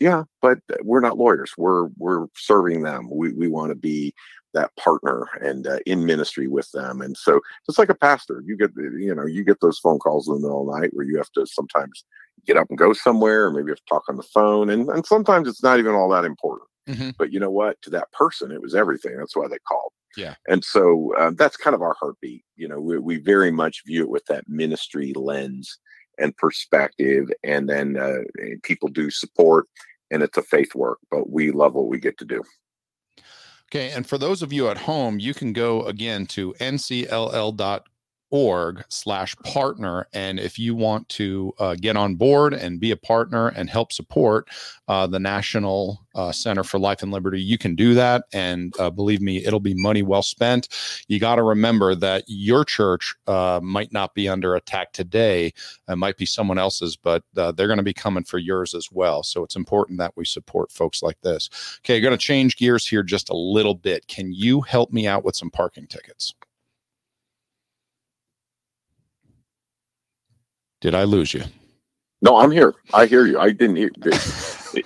yeah, but we're not lawyers. We're we're serving them. We we want to be that partner and uh, in ministry with them. And so, just like a pastor, you get you know you get those phone calls in the middle of the night where you have to sometimes get up and go somewhere, or maybe you have to talk on the phone. And, and sometimes it's not even all that important. Mm-hmm. But you know what? To that person, it was everything. That's why they called. Yeah. And so um, that's kind of our heartbeat. You know, we, we very much view it with that ministry lens and perspective. And then uh, people do support, and it's a faith work, but we love what we get to do. Okay. And for those of you at home, you can go again to ncll.com org slash partner. And if you want to uh, get on board and be a partner and help support uh, the national uh, center for life and liberty you can do that. And uh, believe me it'll be money well spent. You got to remember that your church uh, might not be under attack today. It might be someone else's but uh, they're going to be coming for yours as well. So it's important that we support folks like this. Okay going to change gears here just a little bit. Can you help me out with some parking tickets Did I lose you? No, I'm here. I hear you. I didn't hear.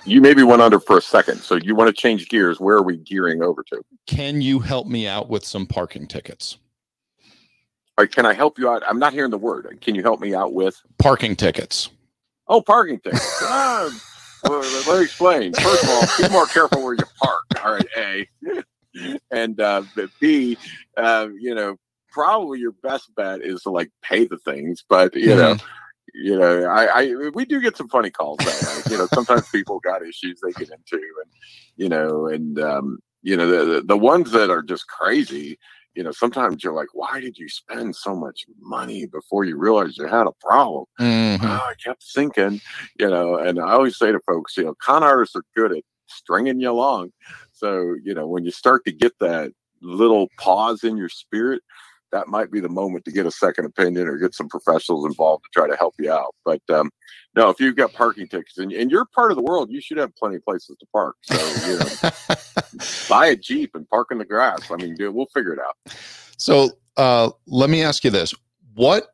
you maybe went under for a second. So you want to change gears? Where are we gearing over to? Can you help me out with some parking tickets? All right, can I help you out? I'm not hearing the word. Can you help me out with parking tickets? Oh, parking tickets. ah, well, let me explain. First of all, be more careful where you park. All right, A. And uh, B, uh, you know, probably your best bet is to like pay the things, but you mm-hmm. know, you know, I, I we do get some funny calls. That you know, sometimes people got issues they get into, and you know, and um, you know, the the ones that are just crazy. You know, sometimes you're like, why did you spend so much money before you realized you had a problem? Mm-hmm. Oh, I kept thinking, you know, and I always say to folks, you know, con artists are good at stringing you along. So, you know, when you start to get that little pause in your spirit, that might be the moment to get a second opinion or get some professionals involved to try to help you out. But um, no, if you've got parking tickets and, and you're part of the world, you should have plenty of places to park. So, you know, buy a Jeep and park in the grass. I mean, dude, we'll figure it out. So uh, let me ask you this. What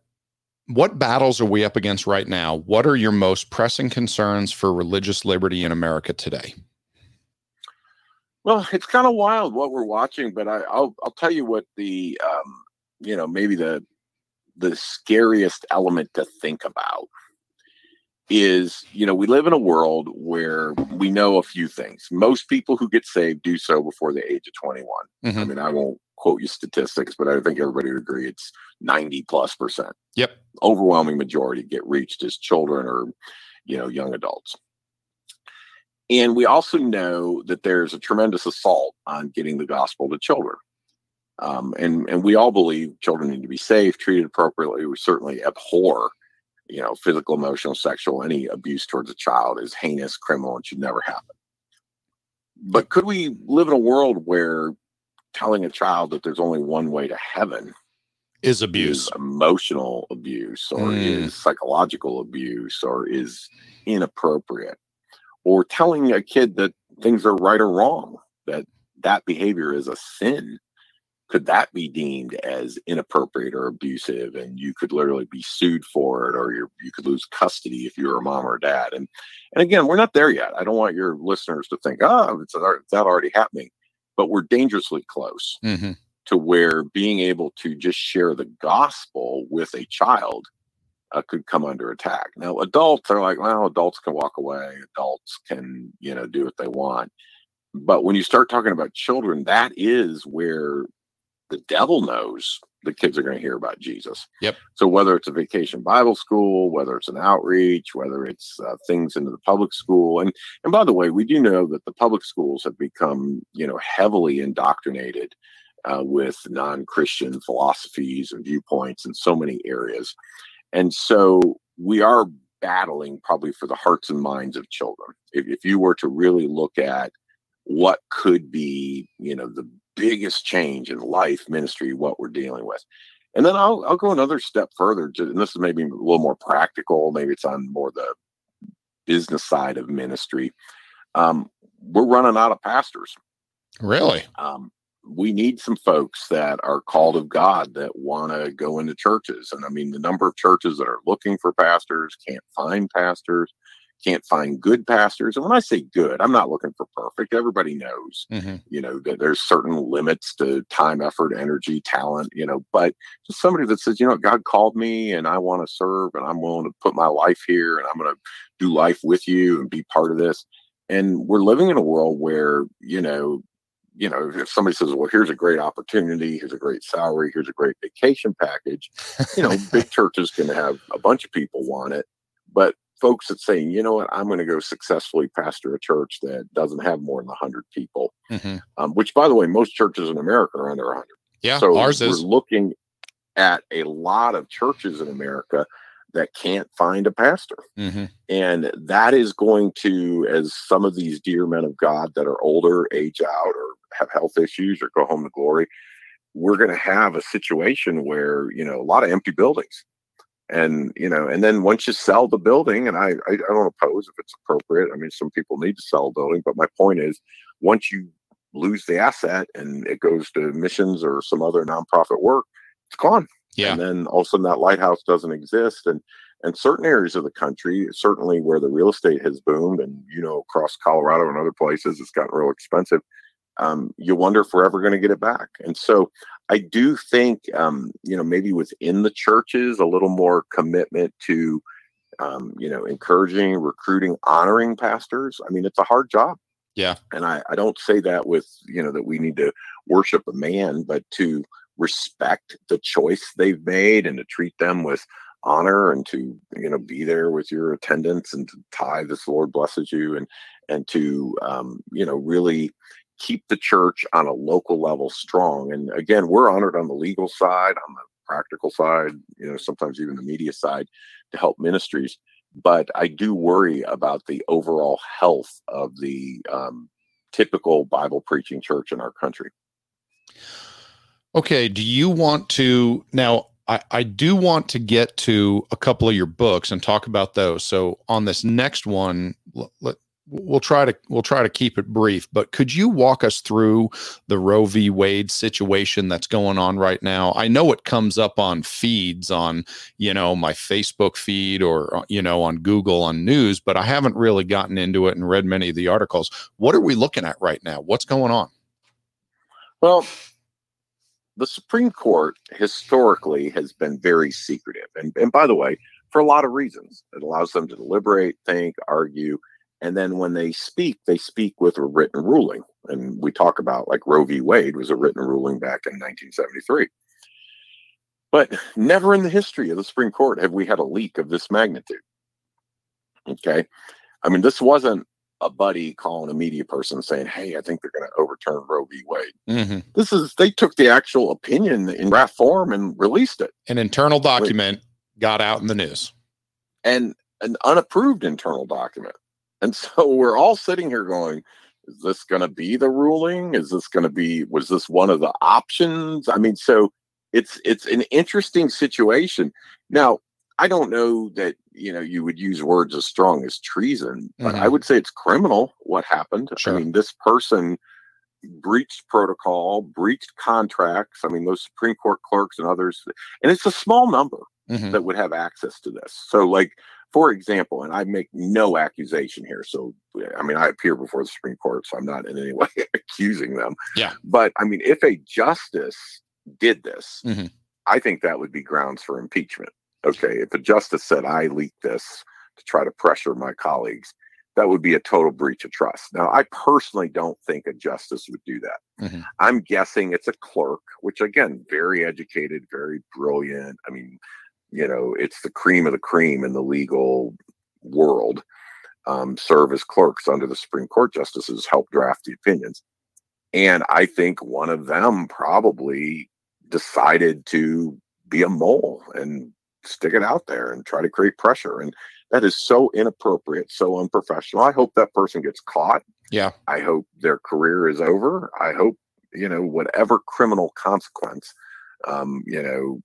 what battles are we up against right now? What are your most pressing concerns for religious liberty in America today? Well, it's kind of wild what we're watching, but I, will I'll tell you what the um, you know maybe the the scariest element to think about is you know we live in a world where we know a few things. Most people who get saved do so before the age of 21 mm-hmm. i mean i won't quote you statistics but i think everybody would agree it's 90 plus percent. Yep. Overwhelming majority get reached as children or you know young adults. And we also know that there's a tremendous assault on getting the gospel to children um, and and we all believe children need to be safe treated appropriately we certainly abhor you know, physical, emotional, sexual, any abuse towards a child is heinous, criminal, and should never happen. But could we live in a world where telling a child that there's only one way to heaven is abuse, is emotional abuse, or mm. is psychological abuse, or is inappropriate, or telling a kid that things are right or wrong, that that behavior is a sin could that be deemed as inappropriate or abusive? And you could literally be sued for it or you you could lose custody if you're a mom or dad. And and again we're not there yet. I don't want your listeners to think oh it's, it's not already happening. But we're dangerously close mm-hmm. to where being able to just share the gospel with a child uh, could come under attack. Now adults are like well adults can walk away. Adults can you know do what they want. But when you start talking about children that is where the devil knows the kids are going to hear about Jesus. Yep. So whether it's a vacation Bible school, whether it's an outreach, whether it's uh, things into the public school, and and by the way, we do know that the public schools have become you know heavily indoctrinated uh, with non-Christian philosophies and viewpoints in so many areas, and so we are battling probably for the hearts and minds of children. If, if you were to really look at what could be, you know, the biggest change in life ministry what we're dealing with. And then i'll, I'll go another step further to, and this is maybe a little more practical maybe it's on more the business side of ministry. Um, we're running out of pastors. Really? Um, we need some folks that are called of god that want to go into churches. And i mean the number of churches that are looking for pastors can't find pastors can't find good pastors. And when I say good, I'm not looking for perfect. Everybody knows, mm-hmm. you know, that there's certain limits to time, effort, energy, talent, you know, but just somebody that says, you know, God called me and I want to serve and I'm willing to put my life here and I'm going to do life with you and be part of this. And we're living in a world where, you know, you know, if somebody says, well, here's a great opportunity, here's a great salary, here's a great vacation package, you know, big churches can have a bunch of people want it. But folks that say, you know what, I'm going to go successfully pastor a church that doesn't have more than 100 people, mm-hmm. um, which, by the way, most churches in America are under 100. Yeah, so ours is. We're looking at a lot of churches in America that can't find a pastor. Mm-hmm. And that is going to, as some of these dear men of God that are older, age out, or have health issues or go home to glory, we're going to have a situation where, you know, a lot of empty buildings and you know and then once you sell the building and I, I, I don't oppose if it's appropriate i mean some people need to sell a building but my point is once you lose the asset and it goes to missions or some other nonprofit work it's gone. Yeah. And then all of a sudden that lighthouse doesn't exist and and certain areas of the country certainly where the real estate has boomed and you know across colorado and other places it's gotten real expensive um, you wonder if we're ever going to get it back. And so I do think, um, you know, maybe within the churches, a little more commitment to, um, you know, encouraging, recruiting, honoring pastors. I mean, it's a hard job. Yeah. And I, I don't say that with, you know, that we need to worship a man, but to respect the choice they've made and to treat them with honor and to, you know, be there with your attendance and to tithe as the Lord blesses you and, and to, um, you know, really keep the church on a local level strong. And again, we're honored on the legal side, on the practical side, you know, sometimes even the media side to help ministries. But I do worry about the overall health of the um, typical Bible preaching church in our country. Okay. Do you want to now? I, I do want to get to a couple of your books and talk about those. So on this next one, let, we'll try to we'll try to keep it brief but could you walk us through the roe v. Wade situation that's going on right now? I know it comes up on feeds on you know my facebook feed or uh, you know on google on news but i haven't really gotten into it and read many of the articles. What are we looking at right now? What's going on? Well the supreme court historically has been very secretive. And, and by the way for a lot of reasons. It allows them to deliberate think argue and then when they speak, they speak with a written ruling. And we talk about like Roe v. Wade was a written ruling back in 1973. But never in the history of the Supreme Court have we had a leak of this magnitude. Okay. I mean, this wasn't a buddy calling a media person saying, Hey, I think they're going to overturn Roe v. Wade. Mm-hmm. This is, they took the actual opinion in draft form and released it. An internal document got out in the news. And an unapproved internal document. And so we're all sitting here going, is this going to be the ruling? Is this going to be, was this one of the options? I mean, so it's, it's an interesting situation. Now, I don't know that, you know, you would use words as strong as treason, but mm-hmm. I would say it's criminal what happened. Sure. I mean, this person breached protocol, breached contracts. I mean, those Supreme Court clerks and others, and it's a small number mm-hmm. that would have access to this. So, like, for example, and I make no accusation here. So, I mean, I appear before the Supreme Court, so I'm not in any way accusing them. Yeah. But I mean, if a justice did this, mm-hmm. I think that would be grounds for impeachment. Okay. If a justice said, I leaked this to try to pressure my colleagues, that would be a total breach of trust. Now, I personally don't think a justice would do that. Mm-hmm. I'm guessing it's a clerk, which again, very educated, very brilliant. I mean, you know it's the cream of the cream in the legal world. Um, serve as clerks under the supreme court justices help draft the opinions. And i think one of them probably decided to be a mole and stick it out there and try to create pressure. And that is so inappropriate so unprofessional. I hope that person gets caught. Yeah. I hope their career is over. I hope you know whatever criminal consequence um, you know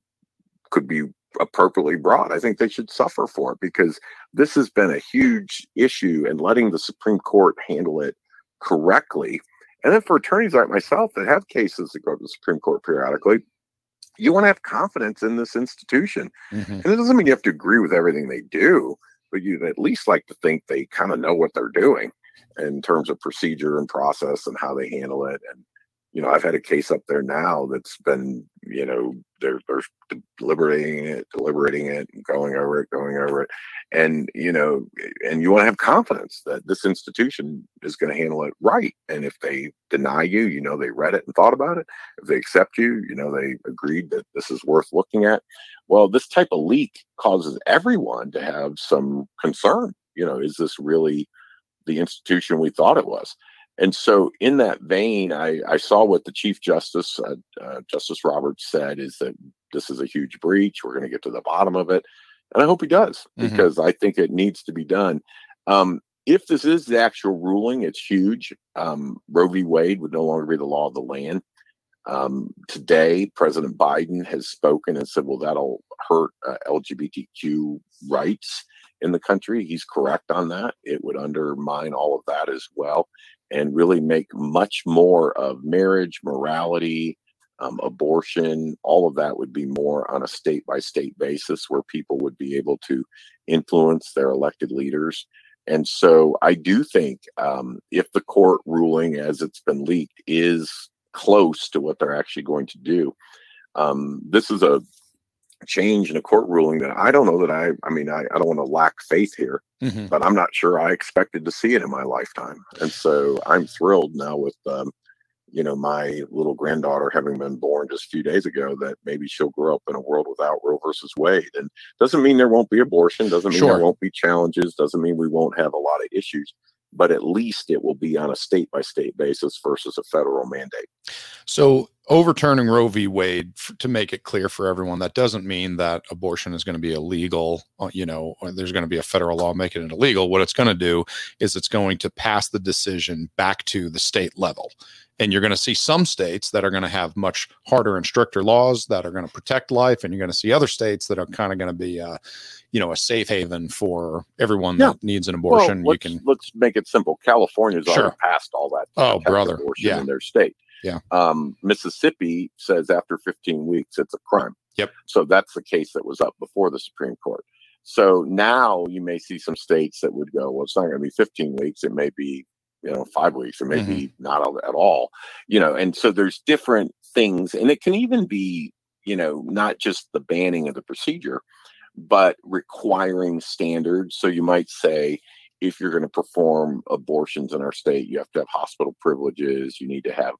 could be appropriately brought. I think they should suffer for it because this has been a huge issue and letting the Supreme Court handle it correctly. And then for attorneys like myself that have cases that go to the Supreme Court periodically, you want to have confidence in this institution. Mm-hmm. And it doesn't mean you have to agree with everything they do, but you'd at least like to think they kind of know what they're doing in terms of procedure and process and how they handle it. And you know, I've had a case up there now that's been, you know, they're, they're deliberating it, deliberating it, and going over it, going over it. And, you know, and you want to have confidence that this institution is going to handle it right. And if they deny you, you know, they read it and thought about it. If they accept you, you know, they agreed that this is worth looking at. Well, this type of leak causes everyone to have some concern. You know, is this really the institution we thought it was? And so, in that vein, I, I saw what the Chief Justice, uh, uh, Justice Roberts, said is that this is a huge breach. We're going to get to the bottom of it. And I hope he does mm-hmm. because I think it needs to be done. Um, if this is the actual ruling, it's huge. Um, Roe v. Wade would no longer be the law of the land. Um, today, President Biden has spoken and said, well, that'll hurt uh, LGBTQ rights in the country. He's correct on that. It would undermine all of that as well and really make much more of marriage, morality, um, abortion, all of that would be more on a state by state basis where people would be able to influence their elected leaders. And so I do think um, if the court ruling, as it's been leaked, is close to what they're actually going to do, um, this is a change in a court ruling that I don't know that I, I mean, I, I don't want to lack faith here, mm-hmm. but I'm not sure I expected to see it in my lifetime. And so I'm thrilled now with, um, you know, my little granddaughter having been born just a few days ago that maybe she'll grow up in a world without Roe versus Wade. And doesn't mean there won't be abortion, doesn't mean sure. there won't be challenges, doesn't mean we won't have a lot of issues but at least it will be on a state by state basis versus a federal mandate. So, overturning Roe v. Wade, to make it clear for everyone, that doesn't mean that abortion is going to be illegal. Uh, you know, there's going to be a federal law making it illegal. What it's going to do is it's going to pass the decision back to the state level. And you're going to see some states that are going to have much harder and stricter laws that are going to protect life. And you're going to see other states that are kind of going to be, uh, you know a safe haven for everyone Yeah. that needs an Well, abortion. you let's, can let's make it simple. California's Sure. already passed all that. Oh, brother. Yeah. in their state. Yeah. Um, Mississippi says after 15 weeks it's a crime. Yep. So that's the case that was up before the Supreme Court. So now you may see some states that would go, well, it's not going to be 15 weeks. It may be, you know, five weeks or maybe Mm-hmm. not at all. You know, and so there's different things, and it can even be, you know, not just the banning of the procedure, but requiring standards. So you might say, if you're going to perform abortions in our state, you have to have hospital privileges. You need to have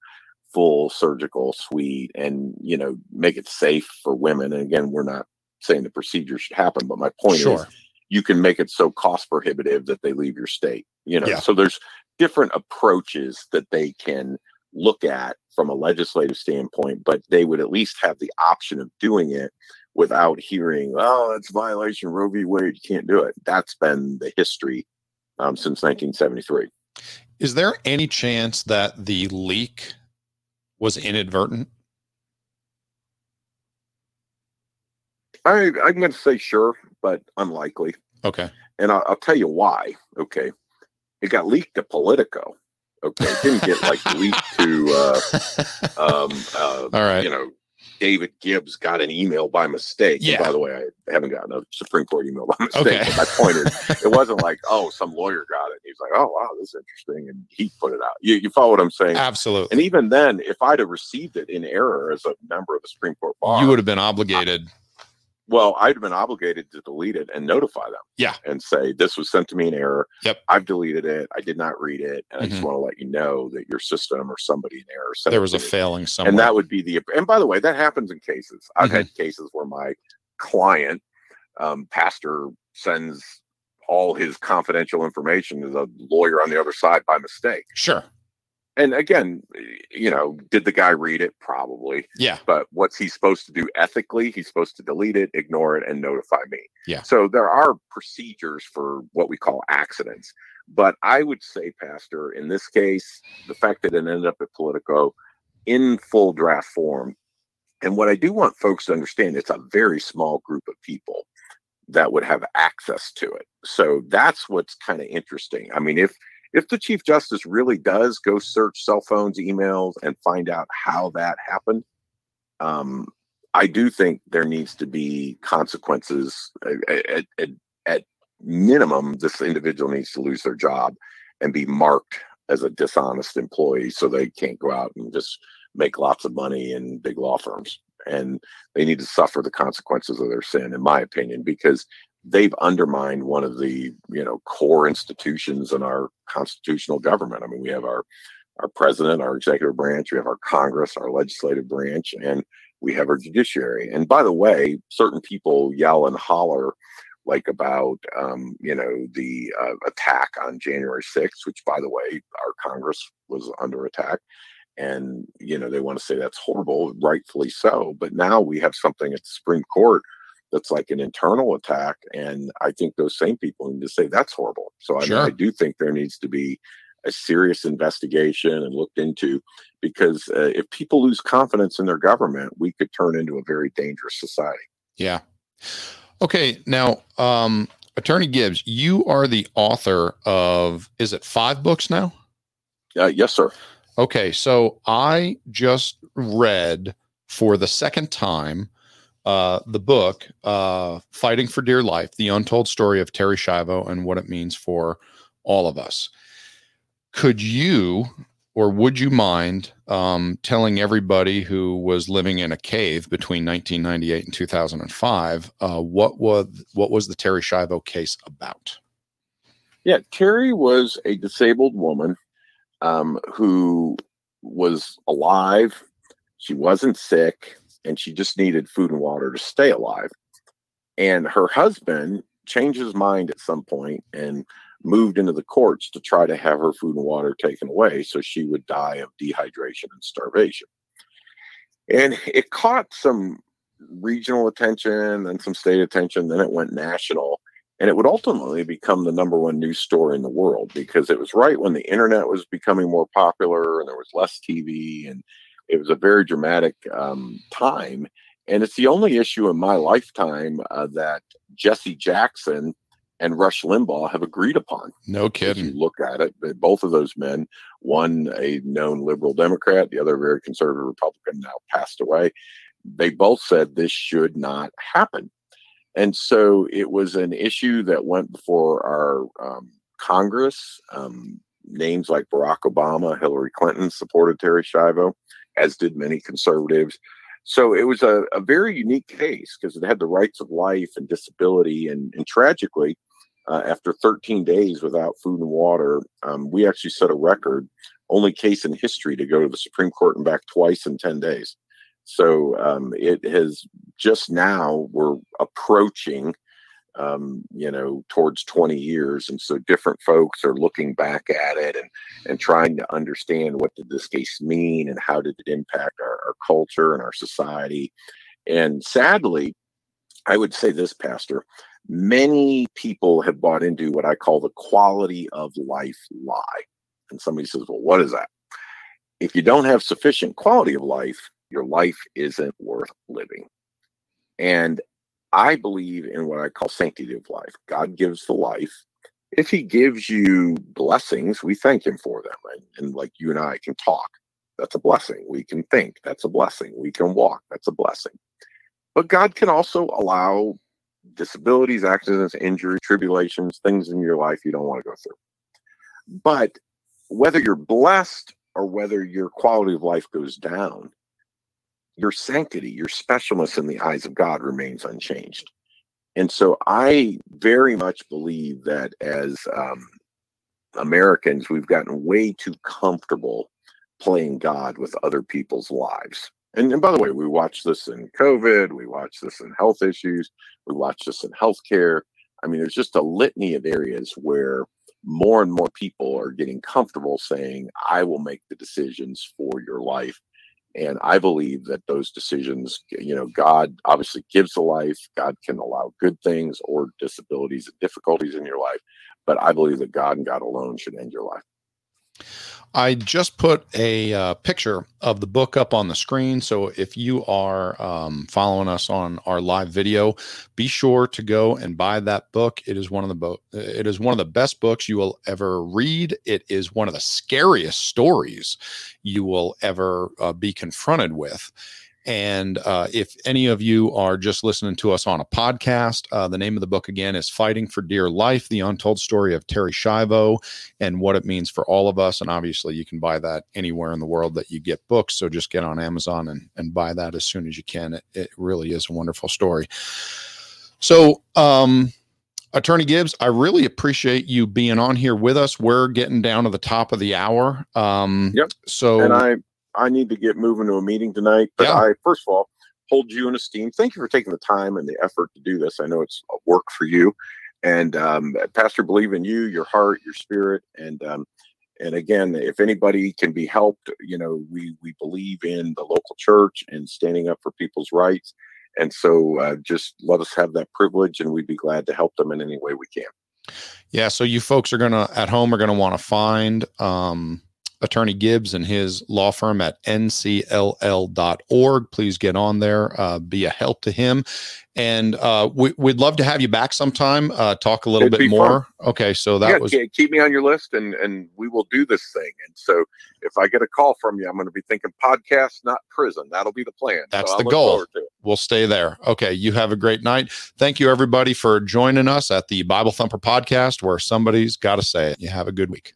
full surgical suite and, you know, make it safe for women. And again, we're not saying the procedure should happen, but my point is you can make it so cost prohibitive that they leave your state. You know, Yeah. so there's different approaches that they can look at from a legislative standpoint, but they would at least have the option of doing it without hearing, "Oh, it's violation of Roe v. Wade. You can't do it." That's been the history um, since 1973. Is there any chance that the leak was inadvertent? I, I'm going to say sure, but unlikely. Okay. and I'll, I'll tell you why. Okay, it got leaked to Politico. Okay, it didn't get like leaked to uh, um, uh, All right. you know David Gibbs got an email by mistake. And Yeah. by the way, I haven't gotten a Supreme Court email by mistake. Okay. My point is, it wasn't like oh some lawyer got it. He's like oh wow this is interesting and he put it out. You you follow what I'm saying? Absolutely. And even then, if I'd have received it in error as a member of the Supreme Court bar, You would have been obligated. Well, I'd have been obligated to delete it and notify them. Yeah. And say, this was sent to me in error. Yep. I've deleted it. I did not read it. And I just Mhm. want to let you know that your system or somebody in error sent There was a failing somewhere. And that would be the, and by the way, that happens in cases. I've Mm-hmm. had cases where my client, um, pastor, sends all his confidential information to the lawyer on the other side by mistake. sure. And again, you know, did the guy read it? Probably Yeah. but what's he supposed to do ethically? He's supposed to delete it, ignore it, and notify me. Yeah. So there are procedures for what we call accidents. But I would say, Pastor, in this case, the fact that it ended up at Politico in full draft form, and what I do want folks to understand, it's a very small group of people that would have access to it. So that's what's kind of interesting. I mean, if if the chief justice really does go search cell phones, emails, and find out how that happened, um, I do think there needs to be consequences. At, at, at, minimum, this individual needs to lose their job and be marked as a dishonest employee so they can't go out and just make lots of money in big law firms. And they need to suffer the consequences of their sin, in my opinion, because they've undermined one of the you know core institutions in our constitutional government. I mean, we have our our president, our executive branch, we have our Congress, our legislative branch, and we have our judiciary. And by the way, certain people yell and holler like about um, you know the uh, attack on January 6th, which by the way, our Congress was under attack. And you know they want to say that's horrible, rightfully so. But now we have something at the Supreme Court that's like an internal attack, and I think those same people need to say that's horrible. So I, Sure. I do think there needs to be a serious investigation and looked into because uh, if people lose confidence in their government, we could turn into a very dangerous society. Yeah. Okay. Now, um, Attorney Gibbs, you are the author of, is it five books now? Uh, yes, sir. Okay. So I just read for the second time uh, the book, uh, Fighting for Dear Life The Untold Story of Terri Schiavo and What It Means for All of Us. Could you or would you mind um, telling everybody who was living in a cave between 1998 and 2005 uh, what was what was the Terri Schiavo case about? Yeah, Terri was a disabled woman um, who was alive. She wasn't sick, and she just needed food and water to stay alive. And her husband changed his mind at some point and moved into the courts to try to have her food and water taken away so she would die of dehydration and starvation. And it caught some regional attention and some state attention. Then it went national. And it would ultimately become the number one news story in the world because it was right when the internet was becoming more popular and there was less TV. And it was a very dramatic um, time. And it's the only issue in my lifetime uh, that Jesse Jackson and Rush Limbaugh have agreed upon. No kidding. If you look at it, both of those men, one a known liberal Democrat, the other a very conservative Republican, now passed away. They both said this should not happen. And so it was an issue that went before our um, Congress. Um, names like Barack Obama, Hillary Clinton supported Terri Schiavo, as did many conservatives. So it was a, a very unique case because it had the rights of life and disability. And, and tragically, uh, after 13 days without food and water, um, we actually set a record, only case in history to go to the Supreme Court and back twice in 10 days. So um, it has just now, we're approaching um, you know, towards 20 years. And so different folks are looking back at it and, and trying to understand what did this case mean and how did it impact our, our culture and our society. And sadly, I would say this, Pastor, many people have bought into what I call the quality of life lie. And somebody says, well, what is that? If you don't have sufficient quality of life, your life isn't worth living. And I believe in what I call sanctity of life. God gives the life. If He gives you blessings, we thank Him for them. And like you and I can talk, that's a blessing. We can think, that's a blessing. We can walk, that's a blessing. But God can also allow disabilities, accidents, injury, tribulations, things in your life you don't want to go through. But whether you're blessed or whether your quality of life goes down, your sanctity, your specialness in the eyes of God remains unchanged. And so I very much believe that as um, Americans, we've gotten way too comfortable playing God with other people's lives. And, and by the way, we watch this in COVID, we watch this in health issues, we watch this in healthcare. I mean, there's just a litany of areas where more and more people are getting comfortable saying, I will make the decisions for your life and I believe that those decisions, you know, God obviously gives the life. God can allow good things or disabilities and difficulties in your life. But I believe that God and God alone should end your life. I just put a uh, picture of the book up on the screen. So if you are um, following us on our live video, be sure to go and buy that book. It is one of the bo- it is one of the best books you will ever read. It is one of the scariest stories you will ever uh, be confronted with. And uh, if any of you are just listening to us on a podcast, uh, the name of the book again is Fighting for Dear Life The Untold Story of Terri Schiavo and what it means for all of us. And obviously, you can buy that anywhere in the world that you get books. So just get on Amazon and, and buy that as soon as you can. It, it really is a wonderful story. So, um, Attorney Gibbs, I really appreciate you being on here with us. We're getting down to the top of the hour. Um, yep. So, and I I need to get moving to a meeting tonight. But yeah. I, first of all, hold you in esteem. Thank you for taking the time and the effort to do this. I know it's work for you. And um, Pastor, believe in you, your heart, your spirit, and um, and again, if anybody can be helped, you know, we we believe in the local church and standing up for people's rights. And so, uh, just let us have that privilege, and we'd be glad to help them in any way we can. Yeah. So you folks are gonna at home are gonna want to find um, Attorney Gibbs and his law firm at ncll.org. Please get on there, uh, be a help to him. And uh, we, would love to have you back sometime, uh, talk a little It'd bit more. Fun. Okay, so that yeah, was keep me on your list, and and we will do this thing. And so, if I get a call from you, I'm going to be thinking podcast, not prison. That'll be the plan. That's so the goal. We'll stay there. Okay, you have a great night. Thank you, everybody, for joining us at the Bible Thumper podcast, where somebody's got to say it. You have a good week.